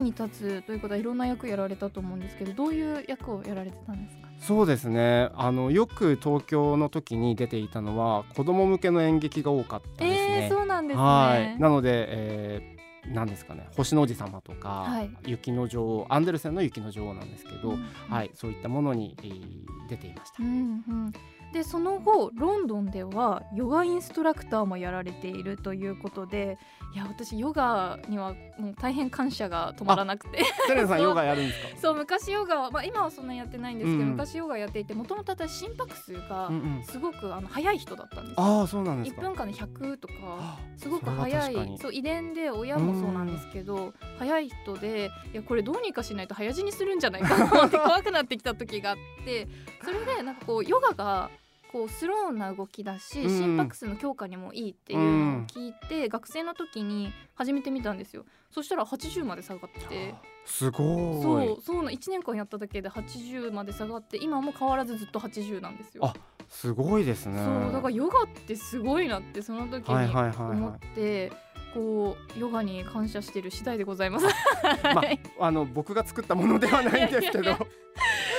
に立つということはいろんな役やられたと思うんですけどどういう役をやられてたんですか？そうですね。あのよく東京の時に出ていたのは子供向けの演劇が多かったですね。えー、そうなんですね。はい。なので、えーなんですかね。星の王子様とか、はい。雪の女王アンデルセンの雪の女王なんですけど、うんはい。そういったものに、えー出ていました。うんうん、でその後ロンドンではヨガインストラクターもやられているということでいや私ヨガにはもう大変感謝が止まらなくてセレンさん ヨガやるんですか？そう昔ヨガは、まあ、今はそんなにやってないんですけど、うん昔ヨガやっていてもともと私心拍数が。すごくあの速い人だったんですよ。ああそうなんです1か。分間で100とかあすごく速いそう遺伝で親もそうなんですけど速い人でいやこれどうにかしないと早死にするんじゃないかなって怖くなってきた時があってそれでなんかこうヨガがこうスローな動きだしうん心拍数の強化にもいいっていうのを聞いて学生の時に始めてみたんですよそしたら80まで下がってすごい。そうそうな1年間やっただけで80まで下がって今も変わらずずっと80なんですよあすごいですね。そうだからヨガってすごいなってその時にはいはいはい思っはい。てこうヨガに感謝している次第でございます。まはいああの僕が作ったものではないんですけど。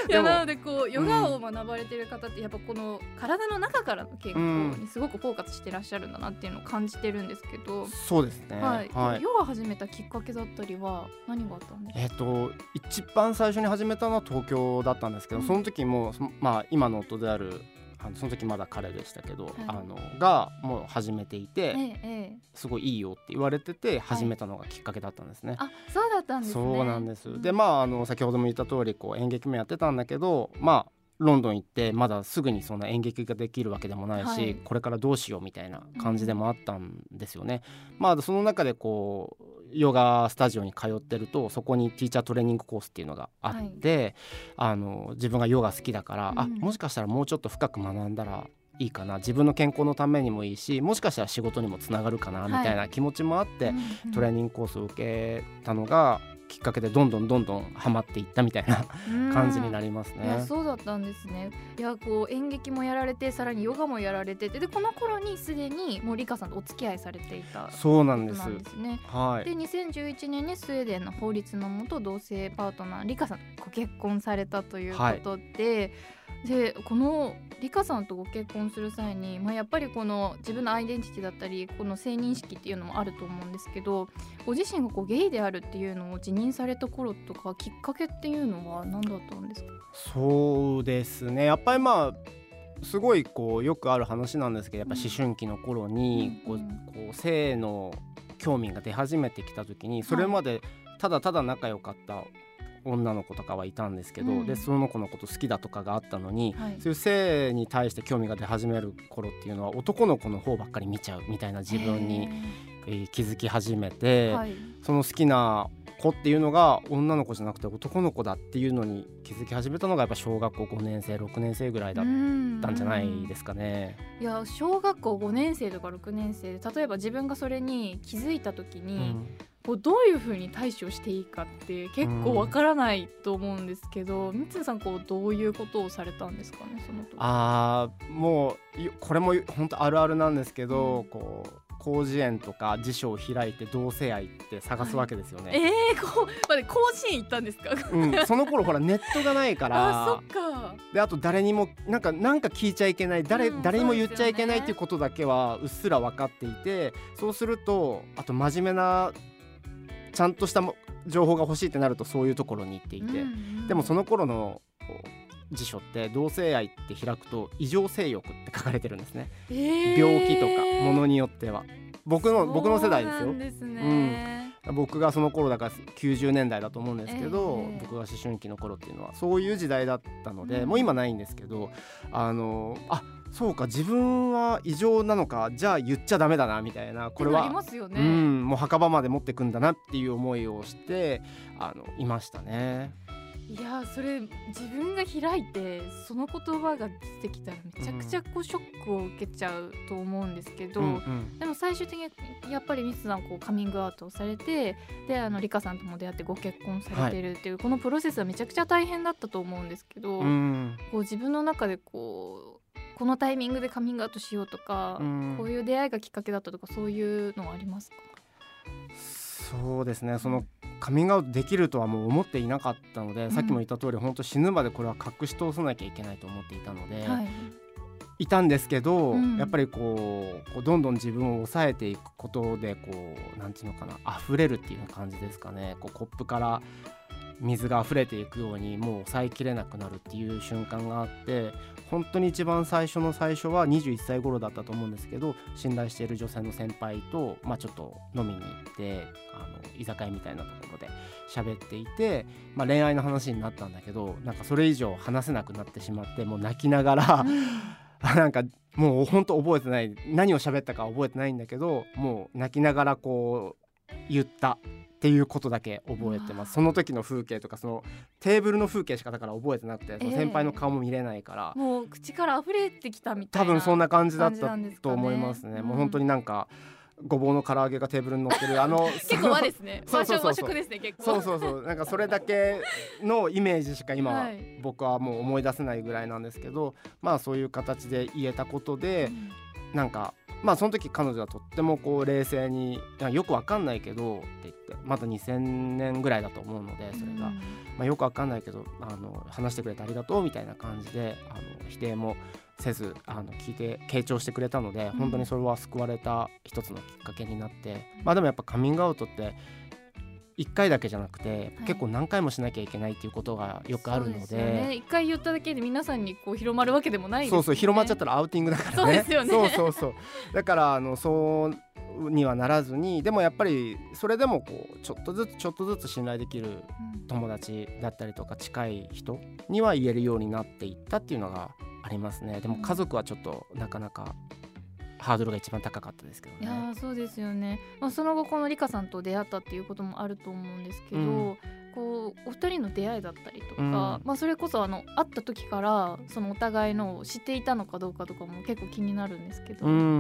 いやなのでこうヨガを学ばれてる方ってやっぱこの体の中からの健康にすごくフォーカスしてらっしゃるんだなっていうのを感じてるんですけど、そうですね。はい、はい。ヨガ始めたきっかけだったりは何があったんですか？えっと一番最初に始めたのは東京だったんですけど、うんその時もそまあ今の夫であるあのその時まだ彼でしたけど、いあのがもう始めていて、ええええ、すごいいいよって言われてて始めたのがきっかけだったんですね。あそうだったんですね。そうなんです。うんでまああの先ほども言った通りこう演劇もやってたんだけどまあロンドン行ってまだすぐにそんな演劇ができるわけでもないし、はいこれからどうしようみたいな感じでもあったんですよね。まあその中でこうヨガスタジオに通ってるとそこにティーチャートレーニングコースっていうのがあって、あの自分がヨガ好きだから、あうん。もしかしたらもうちょっと深く学んだらいいかな自分の健康のためにもいいしもしかしたら仕事にもつながるかなみたいな気持ちもあって、うんうん。トレーニングコースを受けたのがきっかけでどんどんどんどんハマっていったみたいな感じになりますね。そうだったんですねいやこう演劇もやられてさらにヨガもやられててでこの頃にすでにもうリカさんとお付き合いされていたそうなんです。なんですねはい。で2011年にスウェーデンの法律のもと同性パートナーリカさんとご結婚されたということで、でこのリカさんとご結婚する際に、まあ、やっぱりこの自分のアイデンティティだったりこの性認識っていうのもあると思うんですけどご自身がこうゲイであるっていうのを自認された頃とかきっかけっていうのは何だったんですか？そうですね。やっぱりまあすごいこうよくある話なんですけど、やっぱ思春期の頃にこう,、うんうん。こう性の興味が出始めてきた時にそれまでただただ仲良かった女の子とかはいたんですけど、うん。でその子のこと好きだとかがあったのに、はい。そういう性に対して興味が出始める頃っていうのは男の子の方ばっかり見ちゃうみたいな自分に、えー気づき始めへて、ーはい。その好きな子っていうのが女の子じゃなくて男の子だっていうのに気づき始めたのがやっぱ小学校5年生6年生ぐらいだったんじゃないですかね。いや小学校5年生とか6年生で例えば自分がそれに気づいた時うに、んこうどういうふうに対処していいかって結構わからないと思うんですけど、みつさんこうどういうことをされたんですかねその時。あーもうよこれも本当あるあるなんですけど、うん。こう広辞苑とか辞書を開いて同性愛って探すわけですよね。えー、こう待って甲子園行ったんですか？うん、その頃ほらネットがないか あらそっか。であと誰にもなんかなんか聞いちゃいけない誰,、うん誰にも言っちゃいけないっていうことだけはうっすら分かっていてそうするとあと真面目なちゃんとしたも情報が欲しいってなるとそういうところに行っていて、でもそのの頃の辞書って同性愛って開くと異常性欲って書かれてるんですね、病気とかものによっては。僕の僕の世代ですよ。そうなん僕がその頃だから90年代だと思うんですけど、ええ。僕が思春期の頃っていうのはそういう時代だったので、うん。もう今ないんですけどあのあそうか自分は異常なのかじゃあ言っちゃダメだなみたいなこれは、ますよね、うんもう墓場まで持ってくんだなっていう思いをしてあのいましたね。いやそれ自分が開いてその言葉が出てきたらめちゃくちゃこうショックを受けちゃうと思うんですけど、うんうん。でも最終的にやっぱりミツさんこうカミングアウトをされてであのリカさんとも出会ってご結婚されてるっていう、このプロセスはめちゃくちゃ大変だったと思うんですけど、うん。こう自分の中でこうこのタイミングでカミングアウトしようとか、うん。こういう出会いがきっかけだったとかそういうのはありますか？そうですね。そのカミングアウトできるとはもう思っていなかったので、うん、さっきも言った通り本当死ぬまでこれは隠し通さなきゃいけないと思っていたので、はい、いたんですけど、うん、やっぱりこうどんどん自分を抑えていくことでこうなんていうのかな溢れるっていう感じですかね。こうコップから水が溢れていくようにもう抑えきれなくなるっていう瞬間があって本当に一番最初の最初は21歳頃だったと思うんですけど信頼している女性の先輩と、まあ、ちょっと飲みに行ってあの居酒屋みたいなところで喋っていて、まあ、恋愛の話になったんだけどなんかそれ以上話せなくなってしまってもう泣きながら なんかもう本当覚えてない何を喋ったか覚えてないんだけどもう泣きながらこう言ったっていうことだけ覚えてます。その時の風景とかそのテーブルの風景しかだから覚えてなくて、その先輩の顔も見れないから、もう口から溢れてきたみたいな多分そんな感じだったと思いますね、もう本当になんかごぼうの唐揚げがテーブルに乗ってるあの 結構和ですね。そうそうそうそう。ですね結構。そうそうそう。なんかそれだけのイメージしか今、はい、僕はもう思い出せないぐらいなんですけどまあそういう形で言えたことで、うん、なんかまあその時彼女はとってもこう冷静によくわかんないけどって言ってまだ2000年ぐらいだと思うのでそれが、うん、まあ、よくわかんないけどあの話してくれてありがとうみたいな感じであの否定もせずあの聞いて傾聴してくれたので本当にそれは救われた一つのきっかけになって、まあでもやっぱカミングアウトって1回だけじゃなくて、はい、結構何回もしなきゃいけないっていうことがよくあるので。ね、1回言っただけで皆さんにこう広まるわけでもない、ね、そうそう広まっちゃったらアウティングだからね。そうですよね。そうそうそう。だからあのそうにはならずにでもやっぱりそれでもこうちょっとずつちょっとずつ信頼できる友達だったりとか近い人には言えるようになっていったっていうのがありますね。でも家族はちょっとなかなかハードルが一番高かったですけどね。いやそうですよね、まあ、その後このリカさんと出会ったっていうこともあると思うんですけど、うん、こうお二人の出会いだったりとか、うん、まあ、それこそあの会った時からそのお互いの知っていたのかどうかとかも結構気になるんですけど。うん